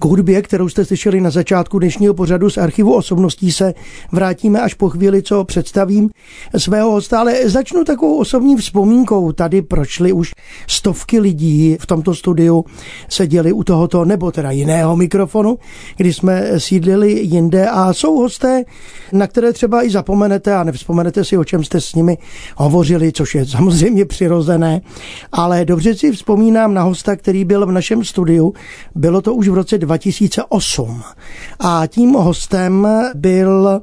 K hudbě, kterou jste slyšeli na začátku dnešního pořadu z archivu osobností, se vrátíme až po chvíli, co představím svého hosta, ale začnu takovou osobní vzpomínkou. Tady prošly už stovky lidí v tomto studiu, seděli u tohoto nebo teda jiného mikrofonu, kdy jsme sídlili jinde a jsou hosté, na které třeba i zapomenete a nevzpomenete si, o čem jste s nimi hovořili, což je samozřejmě přirozené, ale dobře si vzpomínám na hosta, který byl v našem studiu. Bylo to už v roce 2008. A tím hostem byl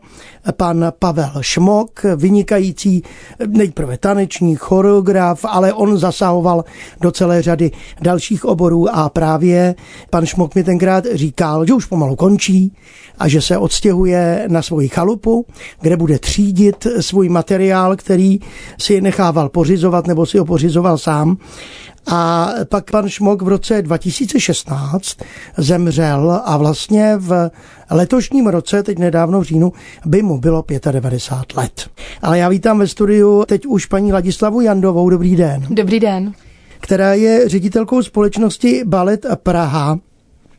pan Pavel Šmok, vynikající nejprve taneční choreograf, ale on zasahoval do celé řady dalších oborů a právě pan Šmok mi tenkrát říkal, že už pomalu končí a že se odstěhuje na svoji chalupu, kde bude třídit svůj materiál, který si nechával pořizovat nebo si ho pořizoval sám a pak pan Šmok v roce 2016 zemřel a vlastně v letošním roce, teď nedávno v říjnu, by mu bylo 95 let. Ale já vítám ve studiu teď už paní Ladislavu Jandovou. Dobrý den. Dobrý den. Která je ředitelkou společnosti Balet Praha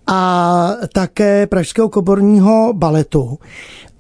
a také Pražského koborního baletu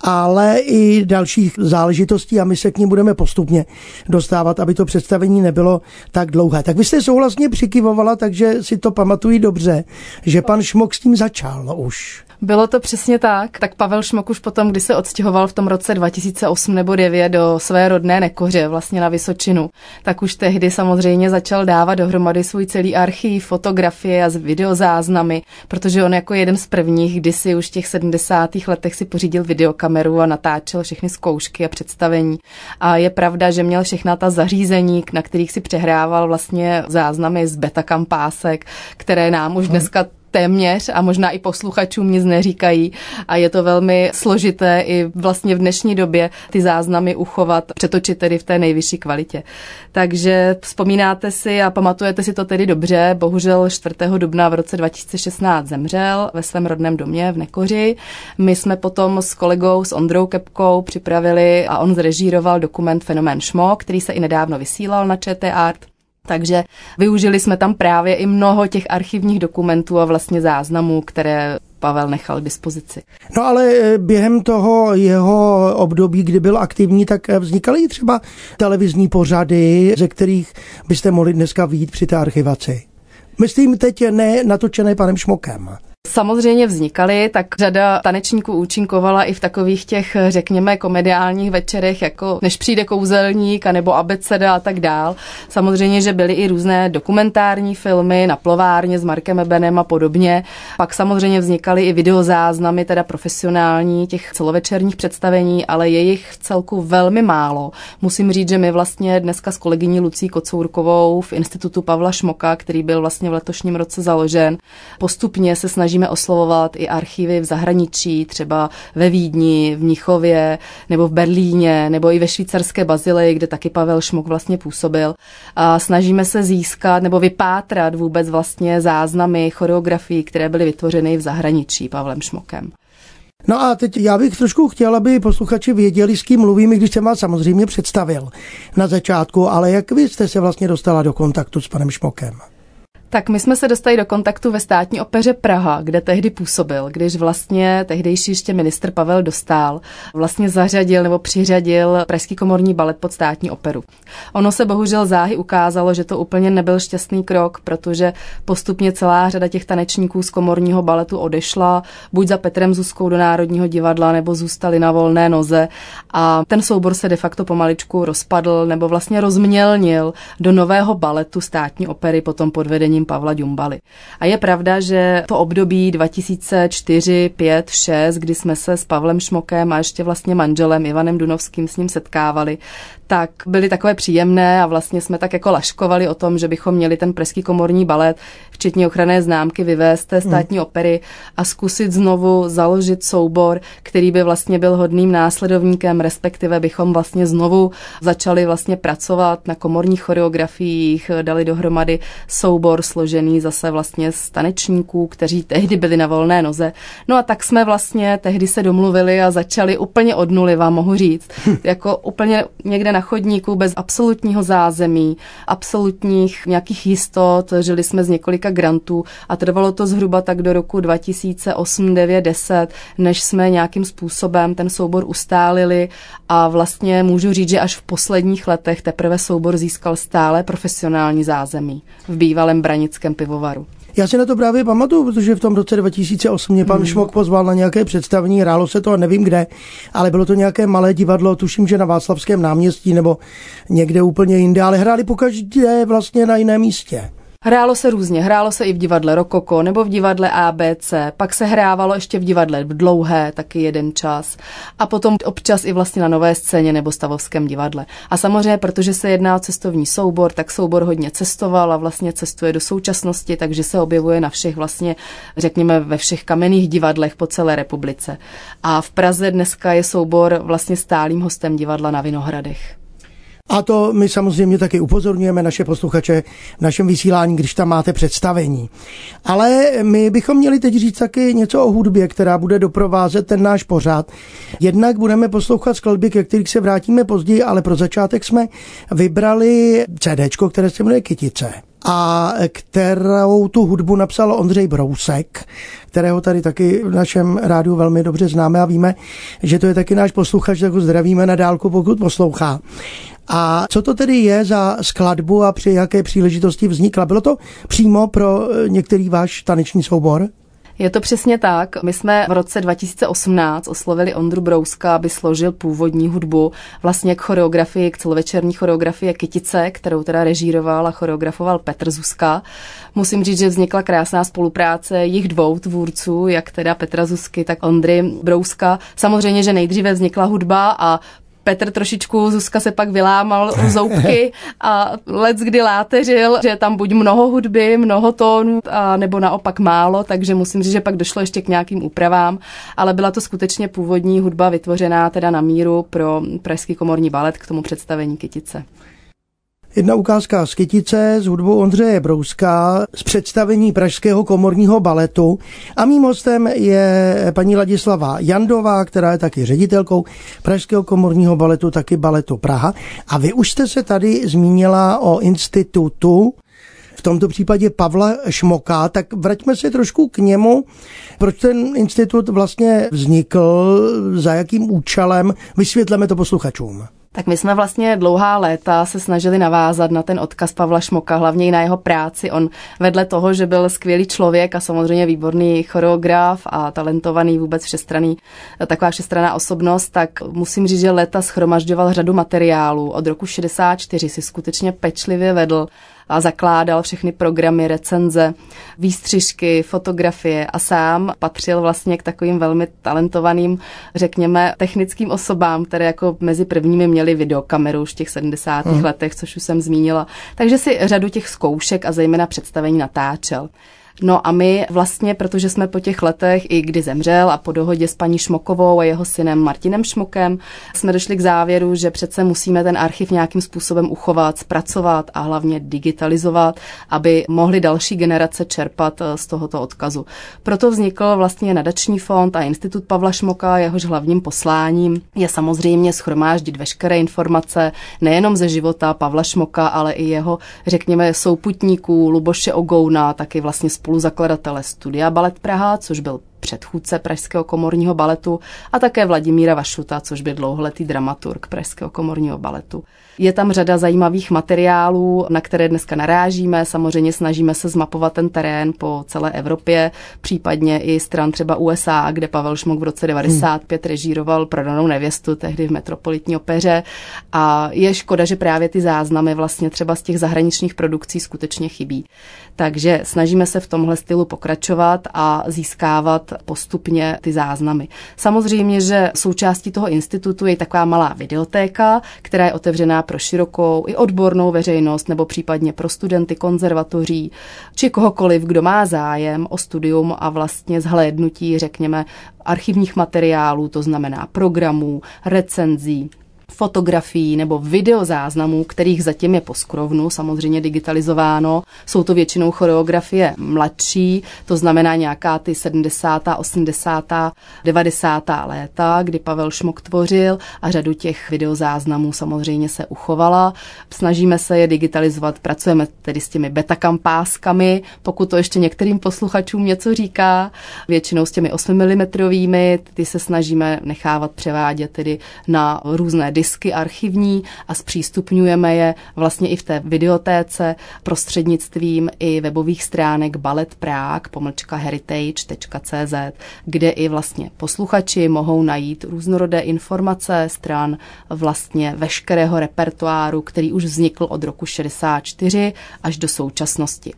ale i dalších záležitostí a my se k ní budeme postupně dostávat, aby to představení nebylo tak dlouhé. Tak vy jste souhlasně přikyvovala, takže si to pamatují dobře, že pan Šmok s tím začal už. Bylo to přesně tak. Tak Pavel Šmok už potom, kdy se odstěhoval v tom roce 2008 nebo 2009 do své rodné Nekoře, vlastně na Vysočinu, tak už tehdy samozřejmě začal dávat dohromady svůj celý archiv, fotografie a videozáznamy, protože on jako jeden z prvních kdysi už v těch 70. letech si pořídil videokameru a natáčel všechny zkoušky a představení. A je pravda, že měl všechna ta zařízení, na kterých si přehrával vlastně záznamy z betacam pásek, které nám už dneska téměř a možná i posluchačům nic neříkají a je to velmi složité i vlastně v dnešní době ty záznamy uchovat, přetočit tedy v té nejvyšší kvalitě. Takže vzpomínáte si a pamatujete si to tedy dobře, bohužel 4. dubna v roce 2016 zemřel ve svém rodném domě v Nekoři. My jsme potom s kolegou, s Ondrou Kepkou připravili a on zrežíroval dokument Fenomén Šmo, který se i nedávno vysílal na ČT Art. Takže využili jsme tam právě i mnoho těch archivních dokumentů a vlastně záznamů, které Pavel nechal k dispozici. No ale eh, během toho jeho období, kdy byl aktivní, tak eh, vznikaly třeba televizní pořady, ze kterých byste mohli dneska výjít při té archivaci. Myslím teď ne natočené panem Šmokem samozřejmě vznikaly, tak řada tanečníků účinkovala i v takových těch, řekněme, komediálních večerech, jako Než přijde kouzelník, nebo Abeceda a tak dál. Samozřejmě, že byly i různé dokumentární filmy na plovárně s Markem Ebenem a podobně. Pak samozřejmě vznikaly i videozáznamy, teda profesionální těch celovečerních představení, ale je jich v celku velmi málo. Musím říct, že my vlastně dneska s kolegyní Lucí Kocourkovou v Institutu Pavla Šmoka, který byl vlastně v letošním roce založen, postupně se snažíme snažíme oslovovat i archivy v zahraničí, třeba ve Vídni, v Mnichově, nebo v Berlíně, nebo i ve švýcarské Bazileji, kde taky Pavel Šmuk vlastně působil. A snažíme se získat nebo vypátrat vůbec vlastně záznamy choreografií, které byly vytvořeny v zahraničí Pavlem Šmokem. No a teď já bych trošku chtěl, aby posluchači věděli, s kým mluvím, když jsem vás samozřejmě představil na začátku, ale jak vy jste se vlastně dostala do kontaktu s panem Šmokem? Tak my jsme se dostali do kontaktu ve státní opeře Praha, kde tehdy působil, když vlastně tehdejší ještě ministr Pavel Dostál vlastně zařadil nebo přiřadil Pražský komorní balet pod státní operu. Ono se bohužel záhy ukázalo, že to úplně nebyl šťastný krok, protože postupně celá řada těch tanečníků z komorního baletu odešla, buď za Petrem Zuzkou do Národního divadla, nebo zůstali na volné noze a ten soubor se de facto pomaličku rozpadl nebo vlastně rozmělnil do nového baletu státní opery potom pod vedením Pavla Ďumbaly. A je pravda, že to období 2004, 5, 6, kdy jsme se s Pavlem Šmokem a ještě vlastně manželem Ivanem Dunovským s ním setkávali, tak byly takové příjemné a vlastně jsme tak jako laškovali o tom, že bychom měli ten pražský komorní balet, včetně ochranné známky, vyvést té státní hmm. opery a zkusit znovu založit soubor, který by vlastně byl hodným následovníkem, respektive bychom vlastně znovu začali vlastně pracovat na komorních choreografiích, dali dohromady soubor složený zase vlastně z tanečníků, kteří tehdy byli na volné noze. No a tak jsme vlastně tehdy se domluvili a začali úplně od nuly, vám mohu říct. Jako úplně někde na chodníku bez absolutního zázemí, absolutních nějakých jistot. Žili jsme z několika grantů a trvalo to zhruba tak do roku 2008, 9, 10, než jsme nějakým způsobem ten soubor ustálili a vlastně můžu říct, že až v posledních letech teprve soubor získal stále profesionální zázemí v bývalém branickém pivovaru. Já si na to právě pamatuju, protože v tom roce 2008 mě pan hmm. Šmok pozval na nějaké představení, hrálo se to a nevím kde, ale bylo to nějaké malé divadlo, tuším, že na Václavském náměstí nebo někde úplně jinde, ale hráli pokaždé vlastně na jiném místě. Hrálo se různě, hrálo se i v divadle Rokoko nebo v divadle ABC, pak se hrávalo ještě v divadle v Dlouhé, taky jeden čas a potom občas i vlastně na Nové scéně nebo Stavovském divadle. A samozřejmě, protože se jedná o cestovní soubor, tak soubor hodně cestoval a vlastně cestuje do současnosti, takže se objevuje na všech vlastně, řekněme, ve všech kamenných divadlech po celé republice. A v Praze dneska je soubor vlastně stálým hostem divadla na Vinohradech. A to my samozřejmě taky upozorňujeme naše posluchače v našem vysílání, když tam máte představení. Ale my bychom měli teď říct taky něco o hudbě, která bude doprovázet ten náš pořád. Jednak budeme poslouchat skladby, ke kterých se vrátíme později, ale pro začátek jsme vybrali CD, které se jmenuje Kytice a kterou tu hudbu napsal Ondřej Brousek, kterého tady taky v našem rádiu velmi dobře známe a víme, že to je taky náš posluchač, tak ho zdravíme na dálku, pokud poslouchá. A co to tedy je za skladbu a při jaké příležitosti vznikla? Bylo to přímo pro některý váš taneční soubor? Je to přesně tak. My jsme v roce 2018 oslovili Ondru Brouska, aby složil původní hudbu vlastně k choreografii, k celovečerní choreografii Kytice, kterou teda režíroval a choreografoval Petr Zuska. Musím říct, že vznikla krásná spolupráce jich dvou tvůrců, jak teda Petra Zusky, tak Ondry Brouska. Samozřejmě, že nejdříve vznikla hudba a Petr trošičku, Zuzka se pak vylámal u zoubky a let kdy láteřil, že je tam buď mnoho hudby, mnoho tónů, a nebo naopak málo, takže musím říct, že pak došlo ještě k nějakým úpravám, ale byla to skutečně původní hudba vytvořená teda na míru pro Pražský komorní balet k tomu představení Kytice. Jedna ukázka z Kytice s hudbou Ondřeje Brouska z představení Pražského komorního baletu a mým hostem je paní Ladislava Jandová, která je taky ředitelkou Pražského komorního baletu, taky baletu Praha. A vy už jste se tady zmínila o institutu v tomto případě Pavla Šmoka, tak vraťme se trošku k němu. Proč ten institut vlastně vznikl, za jakým účelem, vysvětleme to posluchačům. Tak my jsme vlastně dlouhá léta se snažili navázat na ten odkaz Pavla Šmoka, hlavně i na jeho práci. On vedle toho, že byl skvělý člověk a samozřejmě výborný choreograf a talentovaný vůbec všestraný, taková všestraná osobnost, tak musím říct, že léta schromažďoval řadu materiálů. Od roku 64 si skutečně pečlivě vedl a zakládal všechny programy, recenze, výstřižky, fotografie a sám patřil vlastně k takovým velmi talentovaným, řekněme, technickým osobám, které jako mezi prvními měli videokameru už v těch 70. Hmm. letech, což už jsem zmínila. Takže si řadu těch zkoušek a zejména představení natáčel. No a my vlastně, protože jsme po těch letech, i kdy zemřel a po dohodě s paní Šmokovou a jeho synem Martinem Šmokem, jsme došli k závěru, že přece musíme ten archiv nějakým způsobem uchovat, zpracovat a hlavně digitalizovat, aby mohly další generace čerpat eh, z tohoto odkazu. Proto vznikl vlastně nadační fond a Institut Pavla Šmoka, jehož hlavním posláním je samozřejmě schromáždit veškeré informace nejenom ze života Pavla Šmoka, ale i jeho, řekněme, souputníků Luboše Ogouna, taky vlastně spoluzakladatele Studia Balet Praha, což byl předchůdce Pražského komorního baletu a také Vladimíra Vašuta, což byl dlouholetý dramaturg Pražského komorního baletu. Je tam řada zajímavých materiálů, na které dneska narážíme. Samozřejmě snažíme se zmapovat ten terén po celé Evropě, případně i stran třeba USA, kde Pavel Šmok v roce 95 hmm. režíroval Prodanou nevěstu, tehdy v Metropolitní opeře. A je škoda, že právě ty záznamy vlastně třeba z těch zahraničních produkcí skutečně chybí. Takže snažíme se v tomhle stylu pokračovat a získávat postupně ty záznamy. Samozřejmě, že součástí toho institutu je taková malá videotéka, která je otevřená pro širokou i odbornou veřejnost nebo případně pro studenty konzervatoří či kohokoliv, kdo má zájem o studium a vlastně zhlédnutí, řekněme, archivních materiálů, to znamená programů, recenzí, fotografií nebo videozáznamů, kterých zatím je po skrovnu, samozřejmě digitalizováno. Jsou to většinou choreografie mladší, to znamená nějaká ty 70., 80., 90. léta, kdy Pavel Šmok tvořil a řadu těch videozáznamů samozřejmě se uchovala. Snažíme se je digitalizovat, pracujeme tedy s těmi betakampáskami, pokud to ještě některým posluchačům něco říká, většinou s těmi 8 mm, ty se snažíme nechávat převádět tedy na různé disky archivní a zpřístupňujeme je vlastně i v té videotéce prostřednictvím i webových stránek Ballet Prague, pomlčka heritage.cz, kde i vlastně posluchači mohou najít různorodé informace stran vlastně veškerého repertoáru, který už vznikl od roku 64 až do současnosti.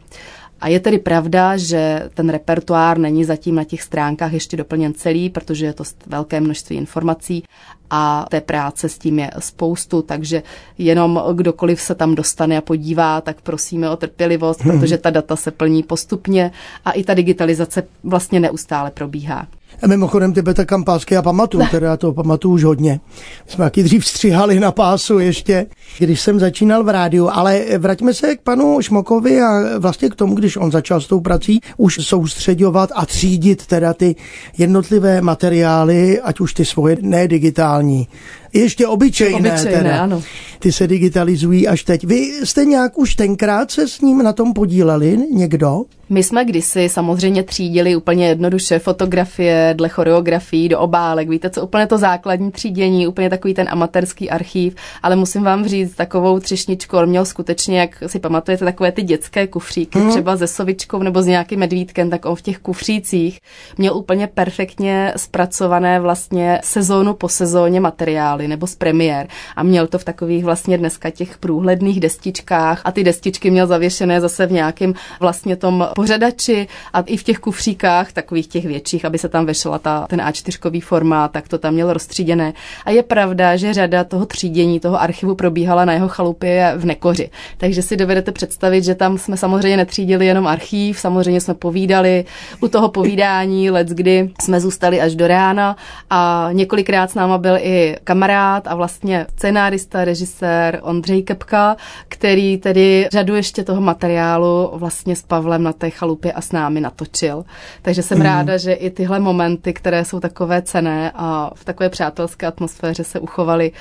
A je tedy pravda, že ten repertoár není zatím na těch stránkách ještě doplněn celý, protože je to velké množství informací a té práce s tím je spoustu, takže jenom kdokoliv se tam dostane a podívá, tak prosíme o trpělivost, hmm. protože ta data se plní postupně a i ta digitalizace vlastně neustále probíhá. A mimochodem ty beta kampásky já pamatuju, teda já to pamatuju už hodně. Jsme taky dřív stříhali na pásu ještě, když jsem začínal v rádiu, ale vraťme se k panu Šmokovi a vlastně k tomu, když on začal s tou prací už soustředovat a třídit teda ty jednotlivé materiály, ať už ty svoje nedigitální, ještě obyčejné, obyčejné teda. Ano. Ty se digitalizují až teď. Vy jste nějak už tenkrát se s ním na tom podíleli někdo? My jsme kdysi samozřejmě třídili úplně jednoduše fotografie dle choreografií do obálek. Víte, co úplně to základní třídění, úplně takový ten amatérský archív, ale musím vám říct takovou třešničku, on měl skutečně, jak si pamatujete, takové ty dětské kufříky, mm. třeba se sovičkou nebo s nějakým medvídkem, tak on v těch kufřících měl úplně perfektně zpracované vlastně sezónu po sezóně materiály nebo z premiér a měl to v takových vlastně dneska těch průhledných destičkách a ty destičky měl zavěšené zase v nějakém vlastně tom pořadači a i v těch kufříkách, takových těch větších, aby se tam vešla ta, ten A4 formát, tak to tam měl rozstříděné. A je pravda, že řada toho třídění, toho archivu probíhala na jeho chalupě v Nekoři. Takže si dovedete představit, že tam jsme samozřejmě netřídili jenom archív, samozřejmě jsme povídali. U toho povídání let, kdy jsme zůstali až do rána a několikrát s náma byl i kamarád a vlastně scenárista, režisér Ondřej Kepka, který tedy řadu ještě toho materiálu vlastně s Pavlem na té té chalupě a s námi natočil. Takže jsem mm. ráda, že i tyhle momenty, které jsou takové cené a v takové přátelské atmosféře se uchovaly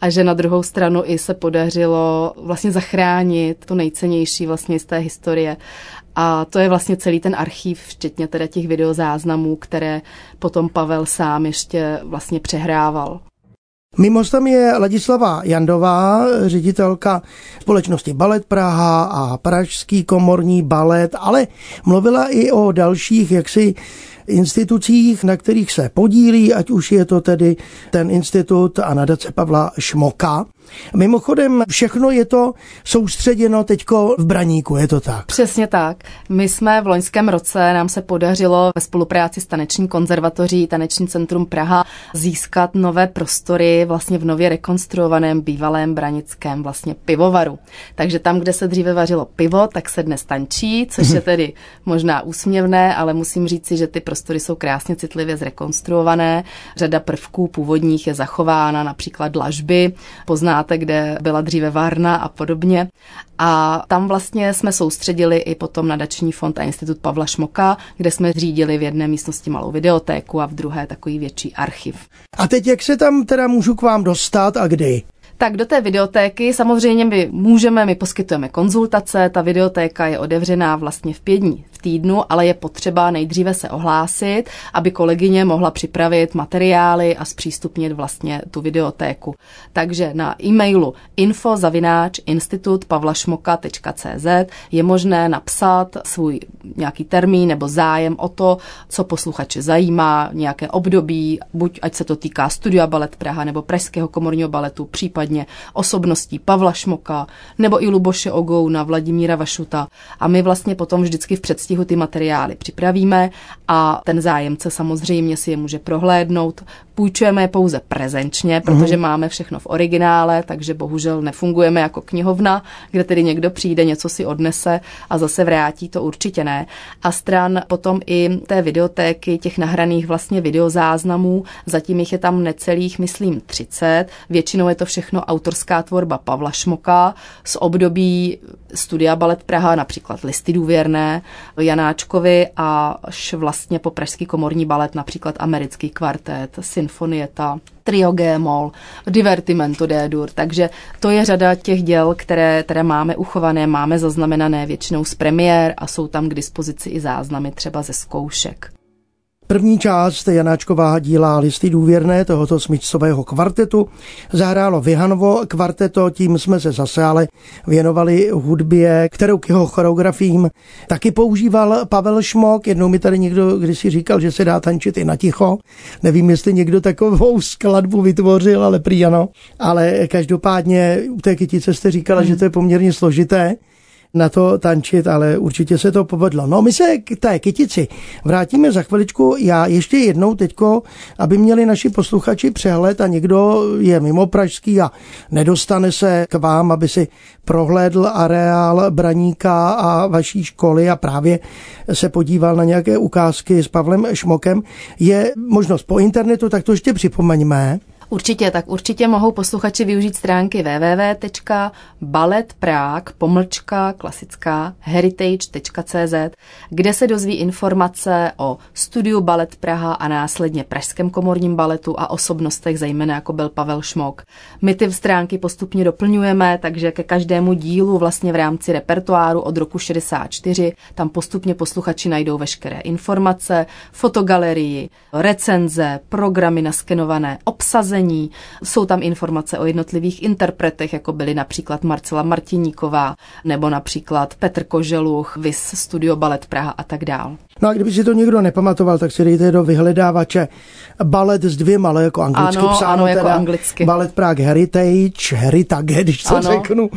a že na druhou stranu i se podařilo vlastně zachránit to nejcennější vlastně z té historie. A to je vlastně celý ten archív, včetně teda těch videozáznamů, které potom Pavel sám ještě vlastně přehrával. Mimo tam je Ladislava Jandová, ředitelka společnosti Balet Praha a Pražský komorní balet, ale mluvila i o dalších jaksi institucích, na kterých se podílí, ať už je to tedy ten institut a nadace Pavla Šmoka. Mimochodem, všechno je to soustředěno teďko v Braníku, je to tak? Přesně tak. My jsme v loňském roce, nám se podařilo ve spolupráci s Taneční konzervatoří Taneční centrum Praha získat nové prostory vlastně v nově rekonstruovaném bývalém branickém vlastně pivovaru. Takže tam, kde se dříve vařilo pivo, tak se dnes tančí, což je tedy možná úsměvné, ale musím říci, že ty prostory jsou krásně citlivě zrekonstruované. Řada prvků původních je zachována, například dlažby, poznáte, kde byla dříve Varna a podobně. A tam vlastně jsme soustředili i potom nadační fond a institut Pavla Šmoka, kde jsme zřídili v jedné místnosti malou videotéku a v druhé takový větší archiv. A teď jak se tam teda můžu k vám dostat a kdy? Tak do té videotéky samozřejmě my můžeme, my poskytujeme konzultace, ta videotéka je otevřená vlastně v pět dní týdnu, ale je potřeba nejdříve se ohlásit, aby kolegyně mohla připravit materiály a zpřístupnit vlastně tu videotéku. Takže na e-mailu info zavináč institut pavlašmoka.cz je možné napsat svůj nějaký termín nebo zájem o to, co posluchače zajímá, nějaké období, buď ať se to týká Studia Balet Praha nebo Pražského komorního baletu, případně osobností Pavla Šmoka nebo i Luboše Ogouna, Vladimíra Vašuta. A my vlastně potom vždycky v předstihu předstihu ty materiály připravíme a ten zájemce samozřejmě si je může prohlédnout. Půjčujeme je pouze prezenčně, protože uh-huh. máme všechno v originále, takže bohužel nefungujeme jako knihovna, kde tedy někdo přijde, něco si odnese a zase vrátí, to určitě ne. A stran potom i té videotéky, těch nahraných vlastně videozáznamů, zatím jich je tam necelých, myslím, 30. Většinou je to všechno autorská tvorba Pavla Šmoka z období studia Balet Praha, například Listy důvěrné Janáčkovi až vlastně po Pražský komorní balet, například americký kvartet, Sinfonieta, Trio G-moll, Divertimento D-dur, takže to je řada těch děl, které, které máme uchované, máme zaznamenané většinou z premiér a jsou tam k dispozici i záznamy třeba ze zkoušek. První část Janáčková díla listy důvěrné tohoto smyčcového kvartetu zahrálo Vyhanovo kvarteto, tím jsme se zase ale věnovali hudbě, kterou k jeho choreografiím taky používal Pavel Šmok. Jednou mi tady někdo kdysi říkal, že se dá tančit i na ticho. Nevím, jestli někdo takovou skladbu vytvořil, ale prý ano. Ale každopádně u té kytice jste říkala, hmm. že to je poměrně složité na to tančit, ale určitě se to povedlo. No my se k té kytici vrátíme za chviličku. Já ještě jednou teďko, aby měli naši posluchači přehled a někdo je mimo pražský a nedostane se k vám, aby si prohlédl areál Braníka a vaší školy a právě se podíval na nějaké ukázky s Pavlem Šmokem. Je možnost po internetu, tak to ještě připomeňme. Určitě, tak určitě mohou posluchači využít stránky www.baletprák pomlčka klasická heritage.cz, kde se dozví informace o studiu Balet Praha a následně Pražském komorním baletu a osobnostech, zejména jako byl Pavel Šmok. My ty stránky postupně doplňujeme, takže ke každému dílu vlastně v rámci repertoáru od roku 64 tam postupně posluchači najdou veškeré informace, fotogalerii, recenze, programy naskenované, obsazení nasazení. Jsou tam informace o jednotlivých interpretech, jako byly například Marcela Martiníková nebo například Petr Koželuch, Vis Studio Ballet Praha a tak dál. No a kdyby si to někdo nepamatoval, tak si dejte do vyhledávače balet s dvěma, ale jako anglicky ano, psáno, ano, jako teda anglicky. Balet Prague Heritage, Heritage, když to ano. řeknu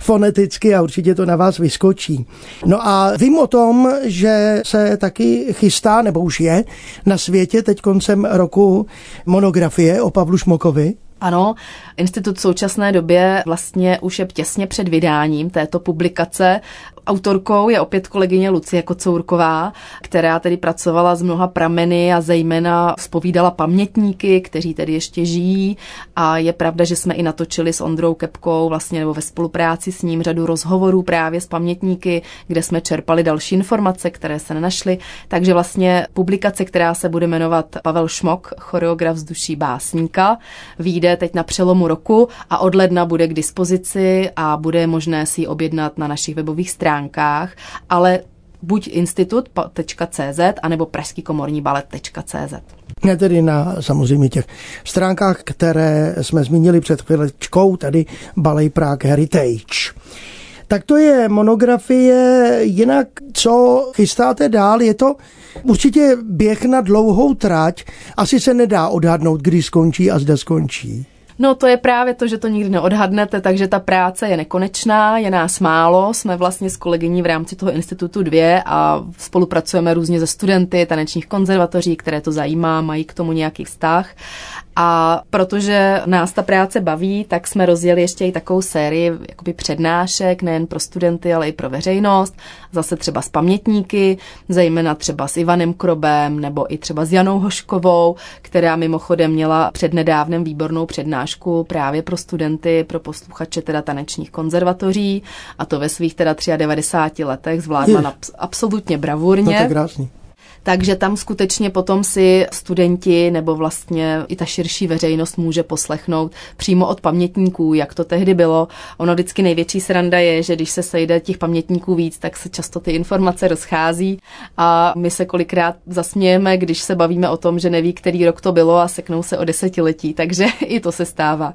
foneticky a určitě to na vás vyskočí. No a vím o tom, že se taky chystá, nebo už je na světě teď koncem roku monografie o Pavlu Šmokovi. Ano, institut v současné době vlastně už je těsně před vydáním této publikace Autorkou je opět kolegyně Lucie Kocourková, která tedy pracovala s mnoha prameny a zejména spovídala pamětníky, kteří tedy ještě žijí a je pravda, že jsme i natočili s Ondrou Kepkou vlastně nebo ve spolupráci s ním řadu rozhovorů právě s pamětníky, kde jsme čerpali další informace, které se nenašly. Takže vlastně publikace, která se bude jmenovat Pavel Šmok, choreograf z duší básníka, vyjde teď na přelomu roku a od ledna bude k dispozici a bude možné si ji objednat na našich webových stránkách stránkách, ale buď institut.cz anebo pražský komorní balet.cz. Ne tedy na samozřejmě těch stránkách, které jsme zmínili před chvíličkou, tady Ballet Prague Heritage. Tak to je monografie, jinak co chystáte dál, je to určitě běh na dlouhou trať, asi se nedá odhadnout, kdy skončí a zde skončí. No to je právě to, že to nikdy neodhadnete, takže ta práce je nekonečná, je nás málo, jsme vlastně s kolegyní v rámci toho institutu dvě a spolupracujeme různě se studenty tanečních konzervatoří, které to zajímá, mají k tomu nějaký vztah a protože nás ta práce baví, tak jsme rozjeli ještě i takovou sérii jakoby přednášek, nejen pro studenty, ale i pro veřejnost. Zase třeba s pamětníky, zejména třeba s Ivanem Krobem nebo i třeba s Janou Hoškovou, která mimochodem měla přednedávnem výbornou přednášku právě pro studenty, pro posluchače teda tanečních konzervatoří a to ve svých teda 93 letech zvládla na absolutně bravurně. No to je krásný. Takže tam skutečně potom si studenti nebo vlastně i ta širší veřejnost může poslechnout přímo od pamětníků, jak to tehdy bylo. Ono vždycky největší sranda je, že když se sejde těch pamětníků víc, tak se často ty informace rozchází a my se kolikrát zasmějeme, když se bavíme o tom, že neví, který rok to bylo a seknou se o desetiletí, takže i to se stává.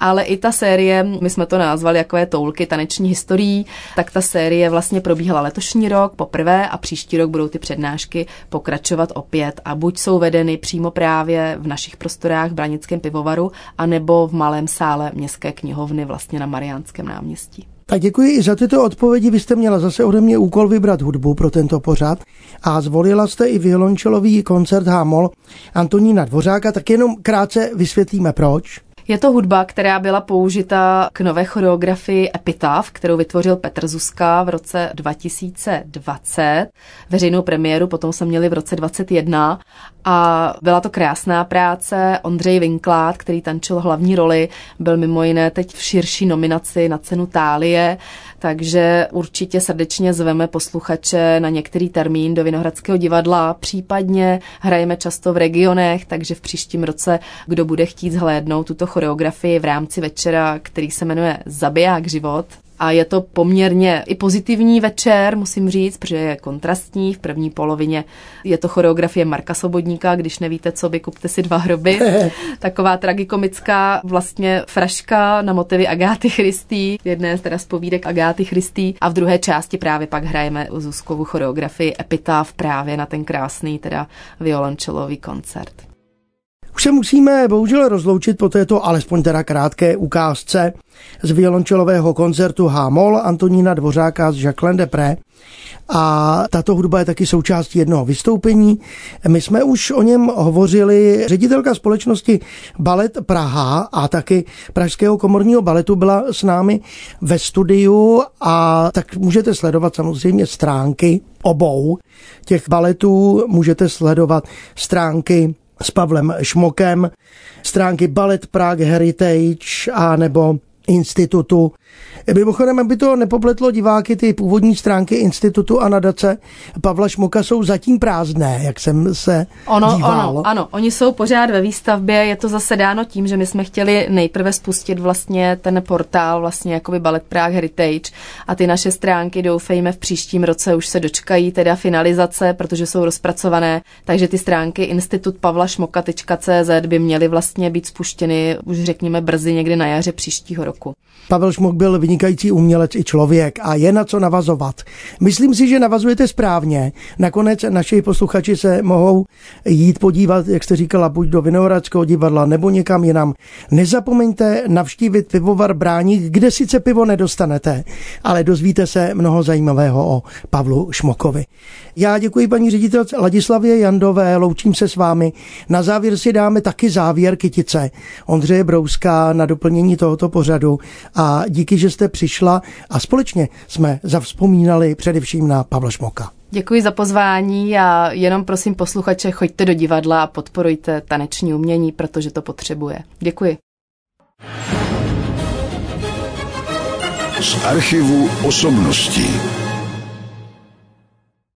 Ale i ta série, my jsme to nazvali jako je toulky taneční historií, tak ta série vlastně probíhala letošní rok poprvé a příští rok budou ty přednášky pokračovat opět a buď jsou vedeny přímo právě v našich prostorách v Branickém pivovaru, anebo v malém sále Městské knihovny vlastně na Mariánském náměstí. Tak děkuji i za tyto odpovědi. Vy jste měla zase ode mě úkol vybrat hudbu pro tento pořad a zvolila jste i violončelový koncert Hámol Antonína Dvořáka, tak jenom krátce vysvětlíme proč. Je to hudba, která byla použita k nové choreografii Epitaph, kterou vytvořil Petr Zuzka v roce 2020. Veřejnou premiéru potom jsme měli v roce 2021 a byla to krásná práce. Ondřej Vinklát, který tančil hlavní roli, byl mimo jiné teď v širší nominaci na cenu Tálie, takže určitě srdečně zveme posluchače na některý termín do Vinohradského divadla, případně hrajeme často v regionech, takže v příštím roce, kdo bude chtít zhlédnout tuto choreografii v rámci večera, který se jmenuje Zabiják život, a je to poměrně i pozitivní večer, musím říct, protože je kontrastní. V první polovině je to choreografie Marka Sobodníka, když nevíte, co by, kupte si dva hroby. Taková tragikomická vlastně fraška na motivy Agáty Christy, jedné teda z povídek Agáty Christy a v druhé části právě pak hrajeme Zuzkovu choreografii Epitaph právě na ten krásný teda violončelový koncert. Už se musíme bohužel rozloučit po této alespoň teda krátké ukázce z violončelového koncertu H-moll Antonína Dvořáka z Jacqueline Depré. A tato hudba je taky součástí jednoho vystoupení. My jsme už o něm hovořili. Ředitelka společnosti Balet Praha a taky Pražského komorního baletu byla s námi ve studiu a tak můžete sledovat samozřejmě stránky obou těch baletů. Můžete sledovat stránky s Pavlem Šmokem, stránky Ballet Prague Heritage a nebo institutu Mimochodem, aby to nepopletlo diváky, ty původní stránky institutu a nadace Pavla Šmoka jsou zatím prázdné, jak jsem se ono, díval. Ono, ano, oni jsou pořád ve výstavbě, je to zase dáno tím, že my jsme chtěli nejprve spustit vlastně ten portál, vlastně jakoby Ballet Prague Heritage a ty naše stránky doufejme v příštím roce už se dočkají teda finalizace, protože jsou rozpracované, takže ty stránky institut Pavla Šmoka.cz by měly vlastně být spuštěny už řekněme brzy někdy na jaře příštího roku. Pavel Šmok byl vynikající umělec i člověk a je na co navazovat. Myslím si, že navazujete správně. Nakonec naši posluchači se mohou jít podívat, jak jste říkala, buď do Vinohradského divadla nebo někam jinam. Nezapomeňte navštívit pivovar Bráník, kde sice pivo nedostanete, ale dozvíte se mnoho zajímavého o Pavlu Šmokovi. Já děkuji paní ředitelce Ladislavě Jandové, loučím se s vámi. Na závěr si dáme taky závěr kytice Ondřeje Brouska na doplnění tohoto pořadu a díky, že jste přišla a společně jsme zavzpomínali především na Pavla Šmoka. Děkuji za pozvání a jenom prosím posluchače, choďte do divadla a podporujte taneční umění, protože to potřebuje. Děkuji. Z archivu osobností.